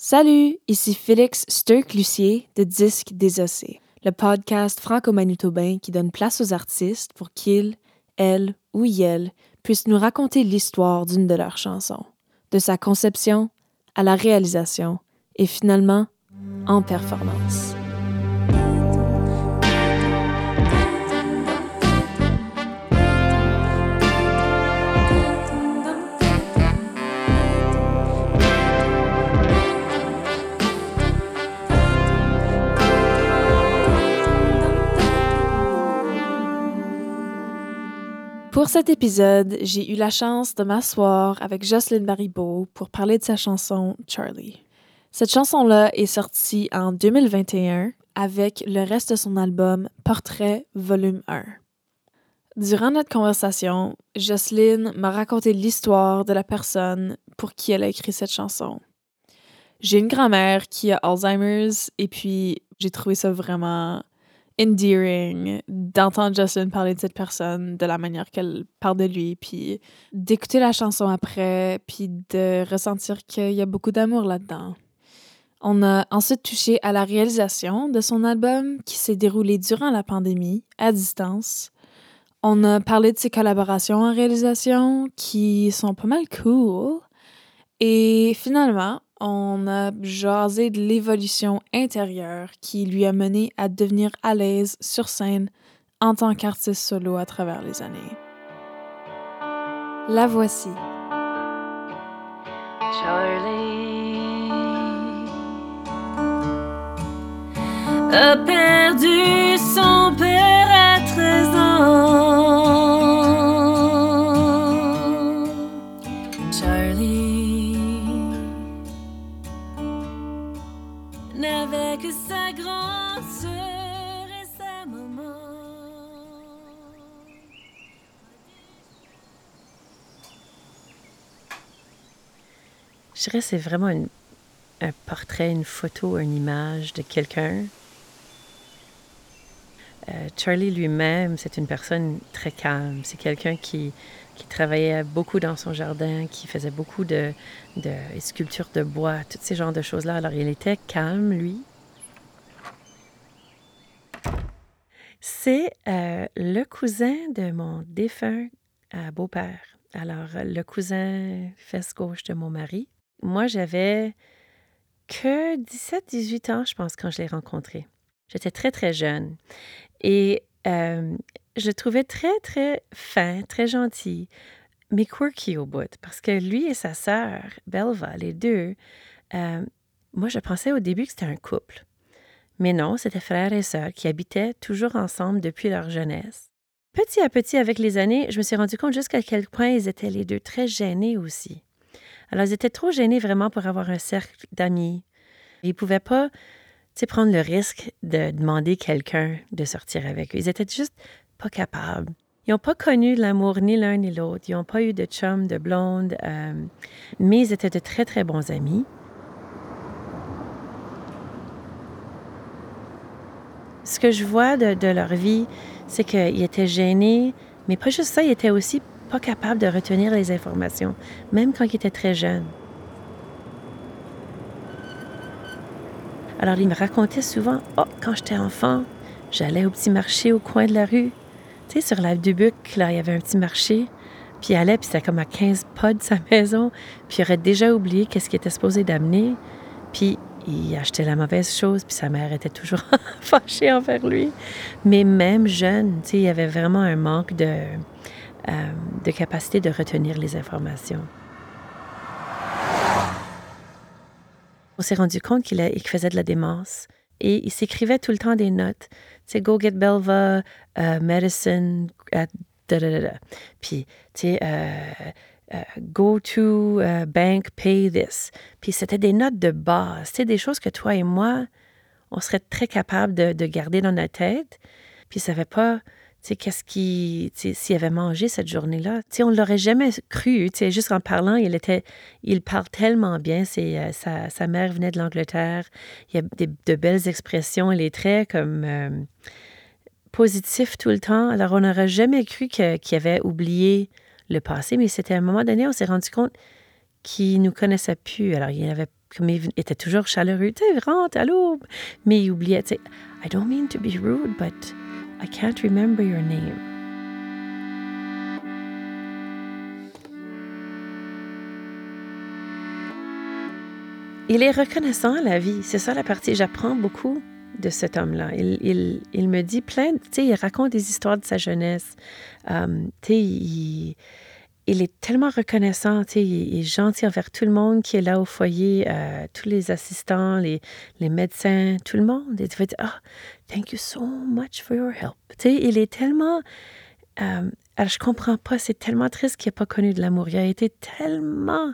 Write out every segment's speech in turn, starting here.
Salut, ici Félix Sturck-Lucier de Disque Désossé, le podcast franco-manitobain qui donne place aux artistes pour qu'ils, elles ou ils puissent nous raconter l'histoire d'une de leurs chansons, de sa conception à la réalisation et finalement en performance. Pour cet épisode, j'ai eu la chance de m'asseoir avec Jocelyn Baribeau pour parler de sa chanson Charlie. Cette chanson-là est sortie en 2021 avec le reste de son album Portrait Volume 1. Durant notre conversation, Jocelyn m'a raconté l'histoire de la personne pour qui elle a écrit cette chanson. J'ai une grand-mère qui a Alzheimer's et puis j'ai trouvé ça vraiment endearing d'entendre Jocelyn parler de cette personne, de la manière qu'elle parle de lui, puis d'écouter la chanson après, puis de ressentir qu'il y a beaucoup d'amour là-dedans. On a ensuite touché à la réalisation de son album qui s'est déroulé durant la pandémie, à distance. On a parlé de ses collaborations en réalisation qui sont pas mal cool. Et finalement, on a jasé de l'évolution intérieure qui lui a mené à devenir à l'aise sur scène en tant qu'artiste solo à travers les années. La voici. Charlie a perdu son père C'est vraiment un portrait, une photo, une image de quelqu'un. Euh, Charlie lui-même, c'est une personne très calme. C'est quelqu'un qui, qui travaillait beaucoup dans son jardin, qui faisait beaucoup de, sculptures de bois, tous ces genres de choses-là. Alors, il était calme, lui. C'est euh, le cousin de mon défunt euh, beau-père. Alors, le cousin fesse gauche de mon mari. Moi, j'avais que 17-18 ans, je pense, quand je l'ai rencontré. J'étais très, très jeune. Et euh, je le trouvais très, très fin, très gentil, mais quirky au bout. Parce que lui et sa sœur, Belva, les deux, euh, moi, je pensais au début que c'était un couple. Mais non, c'était frère et sœur qui habitaient toujours ensemble depuis leur jeunesse. Petit à petit, avec les années, je me suis rendu compte jusqu'à quel point ils étaient les deux très gênés aussi. Alors, ils étaient trop gênés vraiment pour avoir un cercle d'amis. Ils ne pouvaient pas prendre le risque de demander quelqu'un de sortir avec eux. Ils étaient juste pas capables. Ils n'ont pas connu l'amour ni l'un ni l'autre. Ils n'ont pas eu de chum, de blonde, euh, mais ils étaient de très, très bons amis. Ce que je vois de, de leur vie, c'est qu'ils étaient gênés, mais pas juste ça, ils étaient aussi pas capables de retenir les informations, même quand ils étaient très jeunes. Alors, il me racontait souvent Oh, quand j'étais enfant, j'allais au petit marché au coin de la rue. Tu sais, sur la Dubuc, là, il y avait un petit marché. Puis il allait, puis c'était comme à 15 pas de sa maison. Puis il aurait déjà oublié qu'est-ce qu'il était supposé d'amener. Puis il achetait la mauvaise chose, puis sa mère était toujours fâchée envers lui. Mais même jeune, tu sais, il y avait vraiment un manque de, de capacité de retenir les informations. On s'est rendu compte qu'il faisait de la démence et il s'écrivait tout le temps des notes. Tu sais, go get Belva, medicine, uh, da, da, da, da. Puis, tu sais, euh, euh, go to bank, pay this. Puis c'était des notes de base, tu des choses que toi et moi, on serait très capable de, de garder dans notre tête. Puis ça ne savait pas, qu'est-ce qu'il, sais, s'il avait mangé cette journée-là. On ne l'aurait jamais cru, juste en parlant, il était, il parle tellement bien. Euh, sa, mère venait de l'Angleterre. Il y a des- de belles expressions. Il est très comme euh, positif tout le temps. Alors, on n'aurait jamais cru qu'il avait oublié le passé, mais c'était à un moment donné, on s'est rendu compte qui nous connaissait plus. Alors, il avait il était toujours chaleureux, tu rentre, allô, mais il oubliait, I don't mean to be rude, but I can't remember your name. Il est reconnaissant à la vie, c'est ça la partie. J'apprends beaucoup de cet homme-là. Il, me dit plein, tu sais, il raconte des histoires de sa jeunesse. Um, tu sais, il, il est tellement reconnaissant, il est gentil envers tout le monde qui est là au foyer, euh, tous les assistants, les, les, médecins, tout le monde. Et tu dire, oh, thank you so much for your help. Tu il est tellement. Euh, alors, je comprends pas, c'est tellement triste qu'il n'ait pas connu de l'amour. Il a été tellement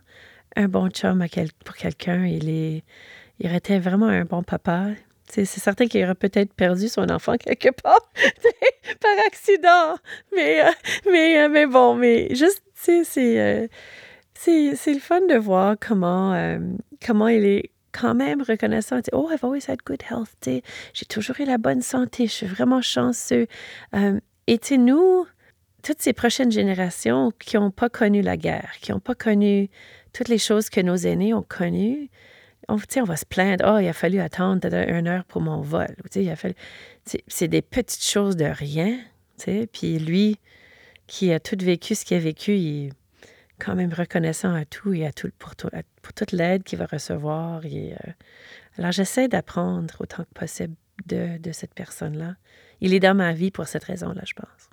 un bon chum pour quelqu'un. Il, est, il aurait été vraiment un bon papa. C'est certain qu'il aurait peut-être perdu son enfant quelque part par accident. Mais, euh, mais, mais bon, mais juste euh, c'est c'est le fun de voir comment, euh, comment il est quand même reconnaissant. oh, I've always had good health. J'ai toujours eu la bonne santé. Je suis vraiment chanceux. Euh, et nous, toutes ces prochaines générations qui n'ont pas connu la guerre, qui n'ont pas connu toutes les choses que nos aînés ont connues, on, on va se plaindre. Oh, il a fallu attendre une heure pour mon vol. C'est des petites choses de rien. Puis lui, qui a tout vécu ce qu'il a vécu, il est quand même reconnaissant à tout et à tout, pour, tout, pour toute l'aide qu'il va recevoir. Euh, alors, j'essaie d'apprendre autant que possible de cette personne-là. Il est dans ma vie pour cette raison-là, je pense.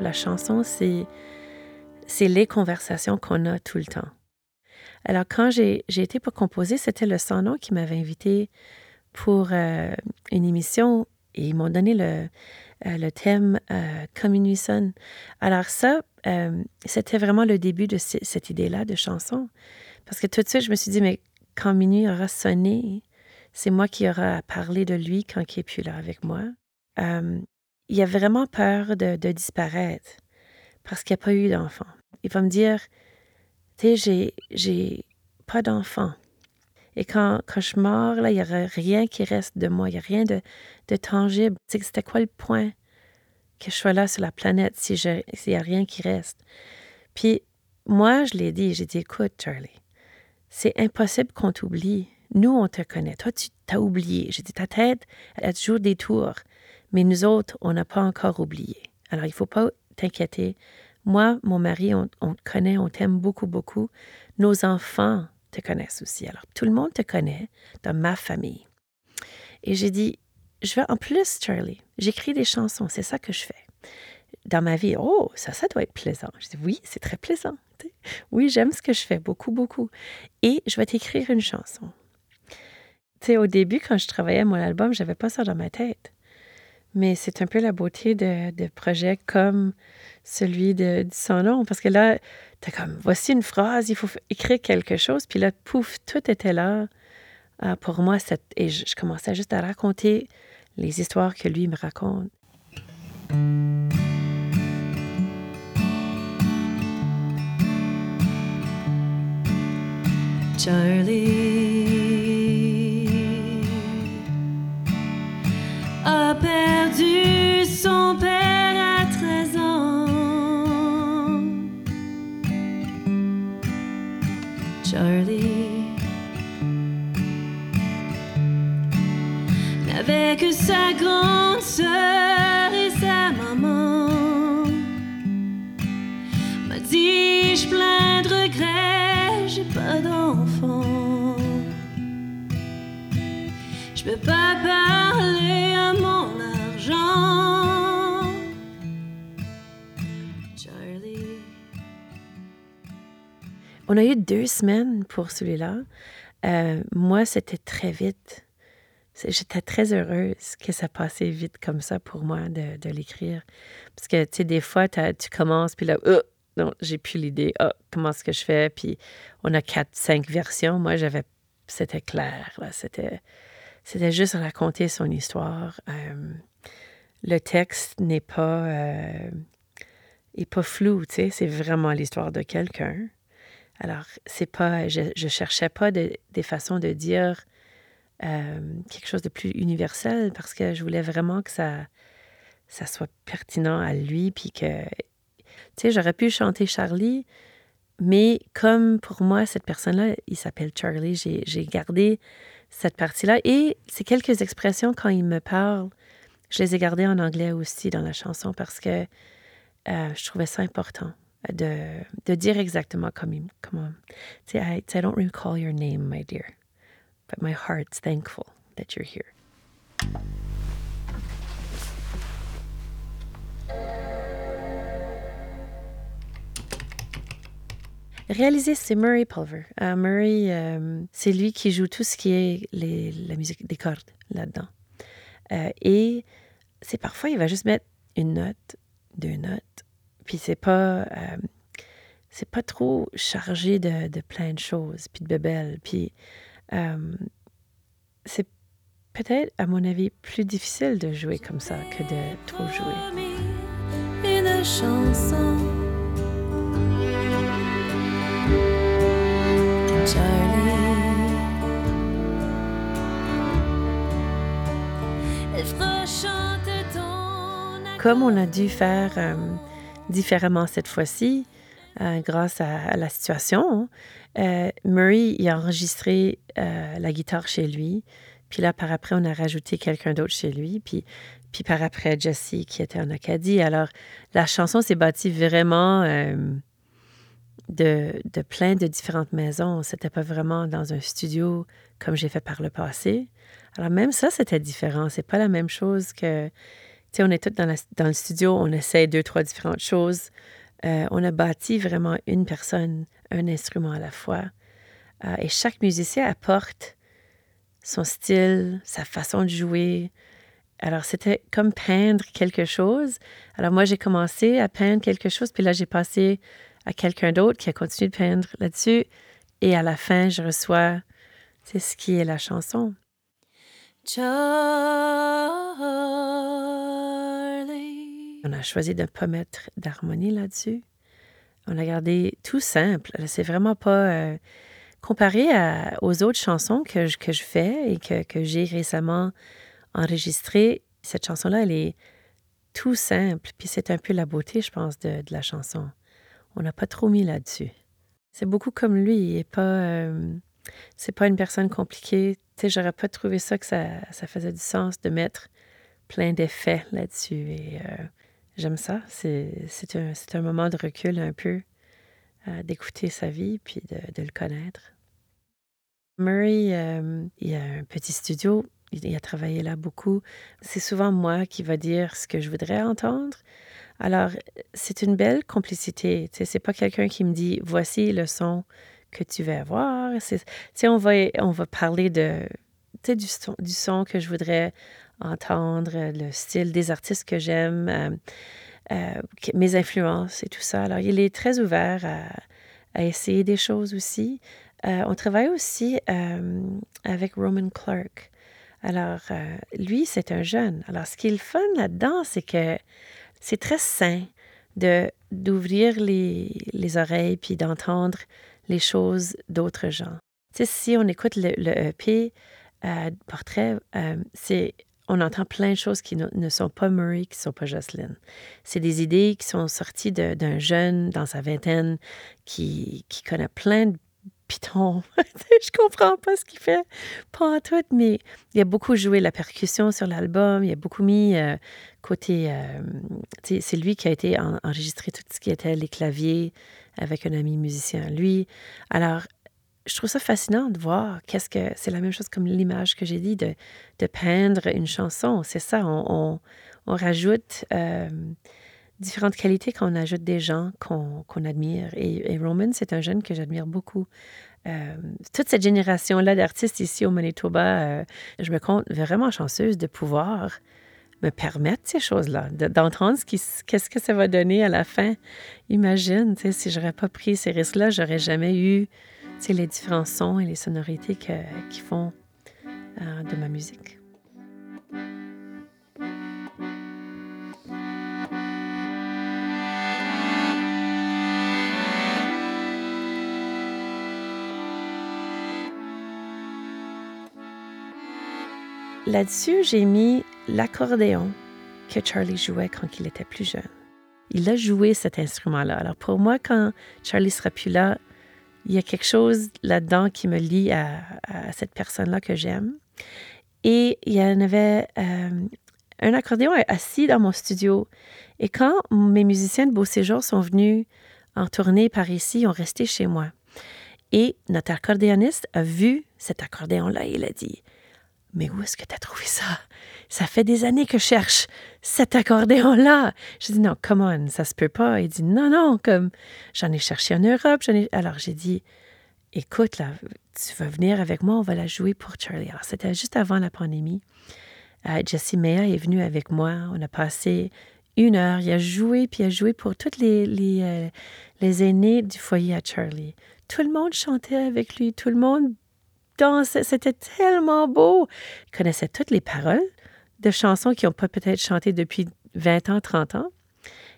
La chanson, c'est c'est les conversations qu'on a tout le temps. Alors, quand j'ai été pour composer, c'était le Sans-Nom qui m'avait invité pour euh, une émission et ils m'ont donné le, euh, thème euh, Comme une nuit sonne. Alors, ça, c'était vraiment le début de cette idée-là de chanson. Parce que tout de suite, je me suis dit, mais quand minuit aura sonné, c'est moi qui aura à parler de lui quand il n'est plus là avec moi. il y a vraiment peur de disparaître parce qu'il n'y a pas eu d'enfant. Il va me dire, tu sais, j'ai pas d'enfant. Et quand, quand je mors, là, il n'y aura rien qui reste de moi. Il n'y a rien de, de tangible. Tu sais, c'était quoi le point que je sois là sur la planète s'il n'y a rien qui reste? Puis, moi, je l'ai dit, j'ai dit, écoute, Charlie, c'est impossible qu'on t'oublie. Nous, on te connaît. Toi, tu t'as oublié. J'ai dit, ta tête, elle a toujours des tours. Mais nous autres, on n'a pas encore oublié. Alors, il ne faut pas t'inquiéter. Moi, mon mari, on, te connaît, on t'aime beaucoup, beaucoup. Nos enfants te connaissent aussi. Alors, tout le monde te connaît dans ma famille. Et j'ai dit, je vais en plus, Charlie, j'écris des chansons, c'est ça que je fais. Dans ma vie, oh, ça, ça doit être plaisant. Je dis, oui, c'est très plaisant. Oui, j'aime ce que je fais, beaucoup, beaucoup. Et je vais t'écrire une chanson. Tu sais, au début, quand je travaillais à mon album, j'avais pas ça dans ma tête. Mais c'est un peu la beauté de, projets comme celui de, Son nom, parce que là, tu comme, voici une phrase, il faut écrire quelque chose, puis là, pouf, tout était là euh, pour moi. Et je, je, commençais juste à raconter les histoires que lui me raconte. Charlie a perdu son père à 13 ans. Charlie n'avait que sa grande sœur et sa maman. M'a dit, je On a eu deux semaines pour celui-là. Euh, moi, c'était très vite. J'étais très heureuse que ça passait vite comme ça pour moi de, l'écrire. Parce que, tu sais, des fois, tu commences, puis là, oh, non, j'ai plus l'idée. Oh, comment est-ce que je fais? Puis on a quatre, cinq versions. Moi, j'avais, c'était clair. C'était, c'était juste raconter son histoire. Euh, le texte n'est pas, euh, pas flou, tu sais, c'est vraiment l'histoire de quelqu'un. Alors, c'est pas, je, je cherchais pas de- des façons de dire euh, quelque chose de plus universel parce que je voulais vraiment que ça, ça soit pertinent à lui, puis que, tu sais, j'aurais pu chanter Charlie, mais comme pour moi, cette personne-là, il s'appelle Charlie, j'ai gardé cette partie-là. Et c'est quelques expressions quand il me parle, je les ai gardées en anglais aussi dans la chanson parce que euh, je trouvais ça important de, de dire exactement comme comment. Tu I, I don't recall your name, my dear, but my heart's thankful that you're here. Réalisé, c'est Murray Pulver. Euh, Murray, euh, c'est lui qui joue tout ce qui est les, la musique des cordes là-dedans. Euh, et c'est parfois, il va juste mettre une note, deux notes, puis c'est pas, euh, c'est pas trop chargé de, de plein de choses, puis de bébelles. Puis euh, c'est peut-être, à mon avis, plus difficile de jouer comme ça que de trop jouer. Promis Une chanson. Charlie. Elle fera chanter ton Comme on a dû faire euh, différemment cette fois-ci, euh, grâce à, la situation, euh, Murray a enregistré euh, la guitare chez lui. Puis là, par après, on a rajouté quelqu'un d'autre chez lui. Puis, par après, Jesse qui était en Acadie. Alors, la chanson s'est bâtie vraiment de, de plein de différentes maisons. C'était pas vraiment dans un studio comme j'ai fait par le passé. Alors, même ça, c'était différent. C'est pas la même chose que. On est tous dans, le studio, on essaie deux, trois différentes choses. Euh, on a bâti vraiment une personne, un instrument à la fois. Euh, et chaque musicien apporte son style, sa façon de jouer. Alors, c'était comme peindre quelque chose. Alors, moi, j'ai commencé à peindre quelque chose, puis là, j'ai passé à quelqu'un d'autre qui a continué de peindre là-dessus. Et à la fin, je reçois, sais, ce qui est la chanson. Charlie. On a choisi de ne pas mettre d'harmonie là-dessus. On a gardé tout simple. C'est vraiment pas euh, comparé aux autres chansons que je, fais et que, j'ai récemment enregistrées. Cette chanson-là, elle est tout simple. Puis c'est un peu la beauté, je pense, de, la chanson. On n'a pas trop mis là-dessus. C'est beaucoup comme lui. Est pas. euh, c'est pas une personne compliquée. Tu sais, j'aurais pas trouvé ça que ça, faisait du sens de mettre plein d'effets là-dessus. Et euh, j'aime ça. C'est un, un moment de recul un peu, euh, d'écouter sa vie puis de, de le connaître. Murray, euh, il a un petit studio. Il, a travaillé là beaucoup. C'est souvent moi qui va dire ce que je voudrais entendre. Alors, c'est une belle complicité. C'est pas quelqu'un qui me dit voici le son que tu vas avoir. On va, on va parler de, du, son, du son que je voudrais entendre, le style des artistes que j'aime, euh, euh, mes influences et tout ça. Alors, il est très ouvert à, essayer des choses aussi. Euh, on travaille aussi euh, avec Roman Clark. Alors, euh, lui, c'est un jeune. Alors, ce qui est le fun là-dedans, c'est que c'est très sain d'ouvrir les, les oreilles puis d'entendre les choses d'autres gens. Tu si on écoute le, le EP euh, Portrait, euh, c'est on entend plein de choses qui ne, sont pas Murray, qui ne sont pas Jocelyn. C'est des idées qui sont sorties d'un jeune dans sa vingtaine qui, connaît plein de pitons. je comprends pas ce qu'il fait, pas en tout, mais il a beaucoup joué la percussion sur l'album, il a beaucoup mis euh, côté... euh, c'est lui qui a été en- enregistré tout ce qui était les claviers avec un ami musicien, lui. Alors, je trouve ça fascinant de voir qu'est-ce que... C'est la même chose comme l'image que j'ai dit, de, de peindre une chanson. C'est ça, on, on, rajoute... euh, différentes qualités quand on ajoute des gens qu'on admire. Et, Roman, c'est un jeune que j'admire beaucoup. Euh, toute cette génération-là d'artistes ici au Manitoba, euh, je me compte vraiment chanceuse de pouvoir me permettre ces choses-là, de- d'entendre ce qu'est-ce que ça va donner à la fin. Imagine, si j'aurais pas pris ces risques-là, j'aurais jamais eu c'est les différents sons et les sonorités que, qui font euh, de ma musique. Là-dessus, j'ai mis l'accordéon que Charlie jouait quand il était plus jeune. Il a joué cet instrument-là. Alors pour moi, quand Charlie sera plus là, il y a quelque chose là-dedans qui me lie à, cette personne-là que j'aime. Et il y en avait euh, un accordéon assis dans mon studio. Et quand mes musiciens de Beau Séjour sont venus en tournée par ici, ils ont resté chez moi. Et notre accordéoniste a vu cet accordéon-là et il a dit Mais où est-ce que tu as trouvé ça? Ça fait des années que je cherche cet accordéon-là. J'ai dit Non, come on, ça se peut pas. Il dit Non, non, comme j'en ai cherché en Europe. Ai... Alors j'ai dit Écoute, là, tu vas venir avec moi, on va la jouer pour Charlie. Alors c'était juste avant la pandémie. Euh, Jessie Mea est venue avec moi. On a passé une heure. Il a joué, puis il a joué pour tous les, les, euh, les aînés du foyer à Charlie. Tout le monde chantait avec lui, tout le monde dansait. C'était tellement beau. Il connaissait toutes les paroles de chansons qui n'ont pas peut-être chanté depuis 20 ans, 30 ans.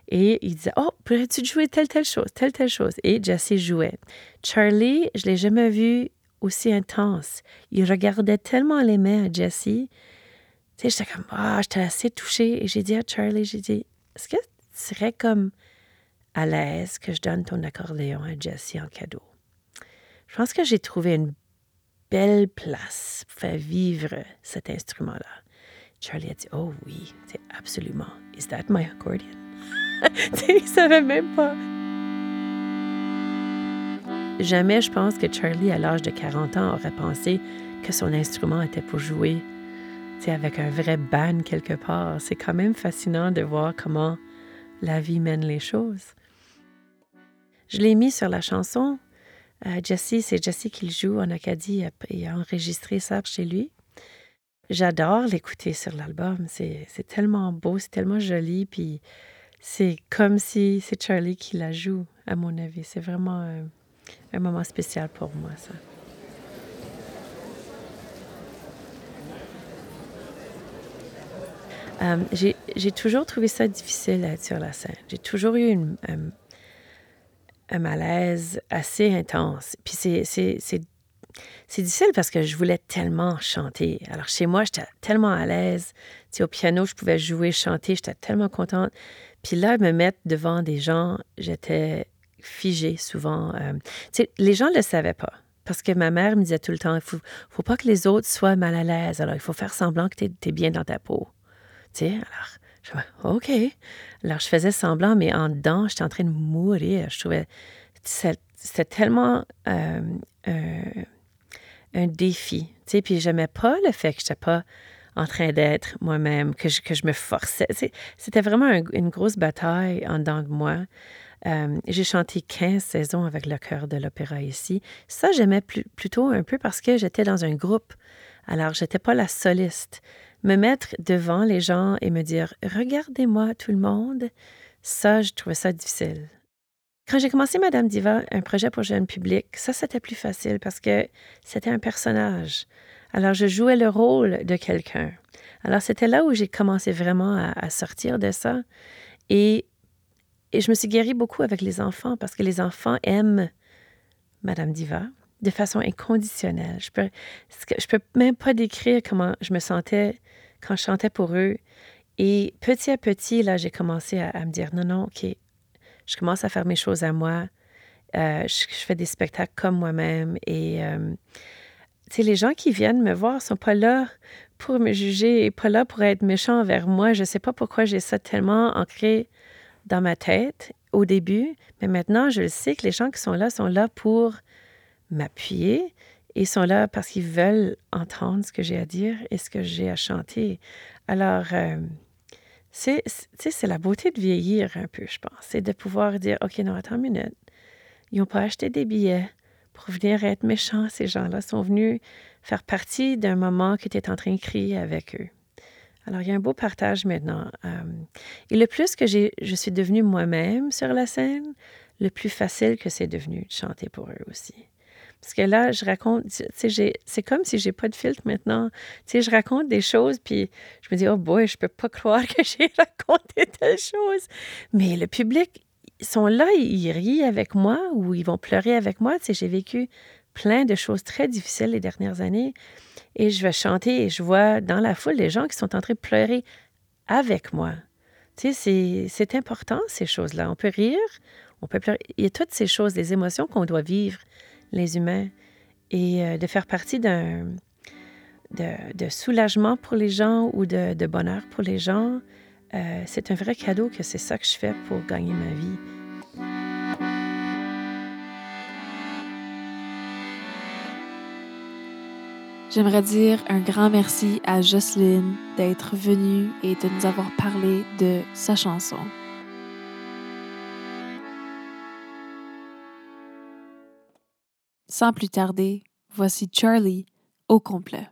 Et il disait, oh, pourrais-tu jouer telle, telle chose, telle, telle chose. Et Jessie jouait. Charlie, je l'ai jamais vu aussi intense. Il regardait tellement les mains à Jessie. Tu sais, j'étais comme, ah, j'étais assez touchée. Et j'ai dit à Charlie, j'ai dit, est-ce que tu serais comme à l'aise que je donne ton accordéon à Jessie en cadeau? Je pense que j'ai trouvé une place pour faire vivre cet instrument-là. Charlie a dit, oh oui, c'est absolument. Is that my accordion? il savait même pas. Jamais je pense que Charlie, à l'âge de 40 ans, aurait pensé que son instrument était pour jouer avec un vrai ban quelque part. C'est quand même fascinant de voir comment la vie mène les choses. Je l'ai mis sur la chanson. Euh, Jesse, c'est Jesse qui le joue en Acadie et a enregistré ça chez lui. J'adore l'écouter sur l'album. C'est tellement beau, c'est tellement joli, puis c'est comme si c'est Charlie qui la joue, à mon avis. C'est vraiment un, un moment spécial pour moi, ça. Euh, j'ai toujours trouvé ça difficile d'être sur la scène. J'ai toujours eu une, un, un, malaise assez intense. Puis c'est difficile parce que je voulais tellement chanter. Alors chez moi, j'étais tellement à l'aise. Tu sais, au piano, je pouvais jouer, chanter. J'étais tellement contente. Puis là, me mettre devant des gens, j'étais figée souvent. Euh, tu sais, les gens ne le savaient pas. Parce que ma mère me disait tout le temps, il faut, faut pas que les autres soient mal à l'aise. Alors, il faut faire semblant que tu es, bien dans ta peau. Tu sais, alors, OK. Alors, je faisais semblant, mais en dedans, j'étais en train de mourir. Je trouvais c'était tellement euh, un, défi. Tu sais, puis j'aimais pas le fait que je n'étais pas en train d'être moi-même, que je, que je me forçais. C'était vraiment une grosse bataille en dedans de moi. Euh, j'ai chanté 15 saisons avec le chœur de l'opéra ici. Ça, j'aimais plutôt un peu parce que j'étais dans un groupe. Alors, j'étais pas la soliste me mettre devant les gens et me dire Regardez-moi tout le monde, ça, je trouvais ça difficile. Quand j'ai commencé Madame Diva, un projet pour jeune public, ça, c'était plus facile parce que c'était un personnage. Alors, je jouais le rôle de quelqu'un. Alors, c'était là où j'ai commencé vraiment à, à, sortir de ça. Et, et je me suis guérie beaucoup avec les enfants parce que les enfants aiment Madame Diva de façon inconditionnelle. Je peux, peux même pas décrire comment je me sentais quand je chantais pour eux. Et petit à petit, là, j'ai commencé à, me dire, non, non, OK, je commence à faire mes choses à moi. Euh, je, fais des spectacles comme moi-même. Et, euh, tu sais, les gens qui viennent me voir sont pas là pour me juger et pas là pour être méchants envers moi. Je sais pas pourquoi j'ai ça tellement ancré dans ma tête au début, mais maintenant, je le sais que les gens qui sont là sont là pour m'appuyer, ils sont là parce qu'ils veulent entendre ce que j'ai à dire et ce que j'ai à chanter. Alors, euh, c'est la beauté de vieillir un peu, je pense. C'est de pouvoir dire, OK, non, attends une minute. Ils n'ont pas acheté des billets pour venir être méchants. Ces gens-là sont venus faire partie d'un moment que tu es en train de crier avec eux. Alors, il y a un beau partage maintenant. Euh, et le plus que je suis devenue moi-même sur la scène, le plus facile que c'est devenu de chanter pour eux aussi. Parce que là, je raconte, c'est comme si j'ai pas de filtre maintenant. Tu sais, je raconte des choses, puis je me dis, oh boy, je peux pas croire que j'ai raconté telle chose. Mais le public, ils sont là, ils rient avec moi ou ils vont pleurer avec moi. J'ai vécu plein de choses très difficiles les dernières années. Et je vais chanter et je vois dans la foule des gens qui sont en train de pleurer avec moi. Tu sais, c'est important, ces choses-là. On peut rire, on peut pleurer. Il y a toutes ces choses, les émotions qu'on doit vivre les humains, et euh, de faire partie d'un de, soulagement pour les gens ou de, bonheur pour les gens, euh, c'est un vrai cadeau que c'est ça que je fais pour gagner ma vie. J'aimerais dire un grand merci à Jocelyne d'être venue et de nous avoir parlé de sa chanson. Sans plus tarder, voici Charlie au complet.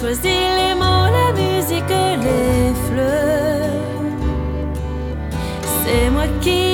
choisis les mots, la musique, les fleurs. C'est moi qui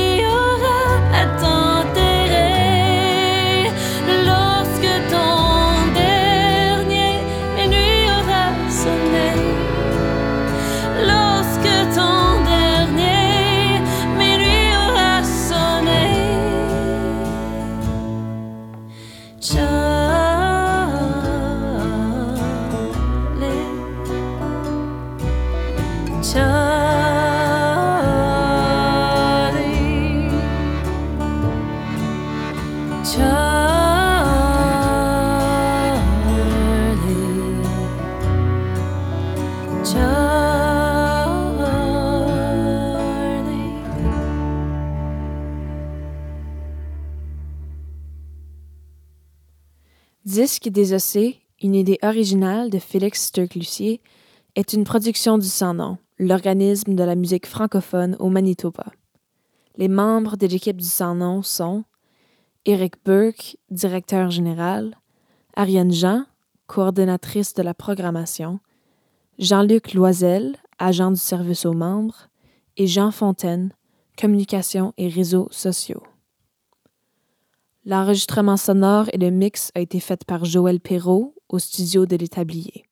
Disque des Océes, une idée originale de Félix Sturck-Lucier, est une production du Sans-Nom, l'organisme de la musique francophone au Manitoba. Les membres de l'équipe du Sans-Nom sont Éric Burke, directeur général, Ariane Jean, coordonnatrice de la programmation, Jean-Luc Loisel, agent du service aux membres, et Jean Fontaine, communication et réseaux sociaux. L'enregistrement sonore et le mix a été fait par Joël Perrault au studio de l'Établier.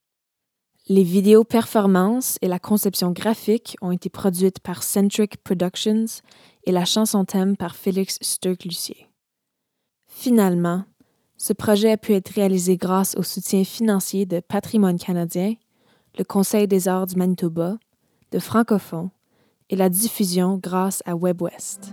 Les vidéos performances et la conception graphique ont été produites par Centric Productions et la chanson thème par Félix Sturck-Lucier. Finalement, ce projet a pu être réalisé grâce au soutien financier de Patrimoine canadien, le Conseil des arts du Manitoba, de Francophone et la diffusion grâce à WebWest.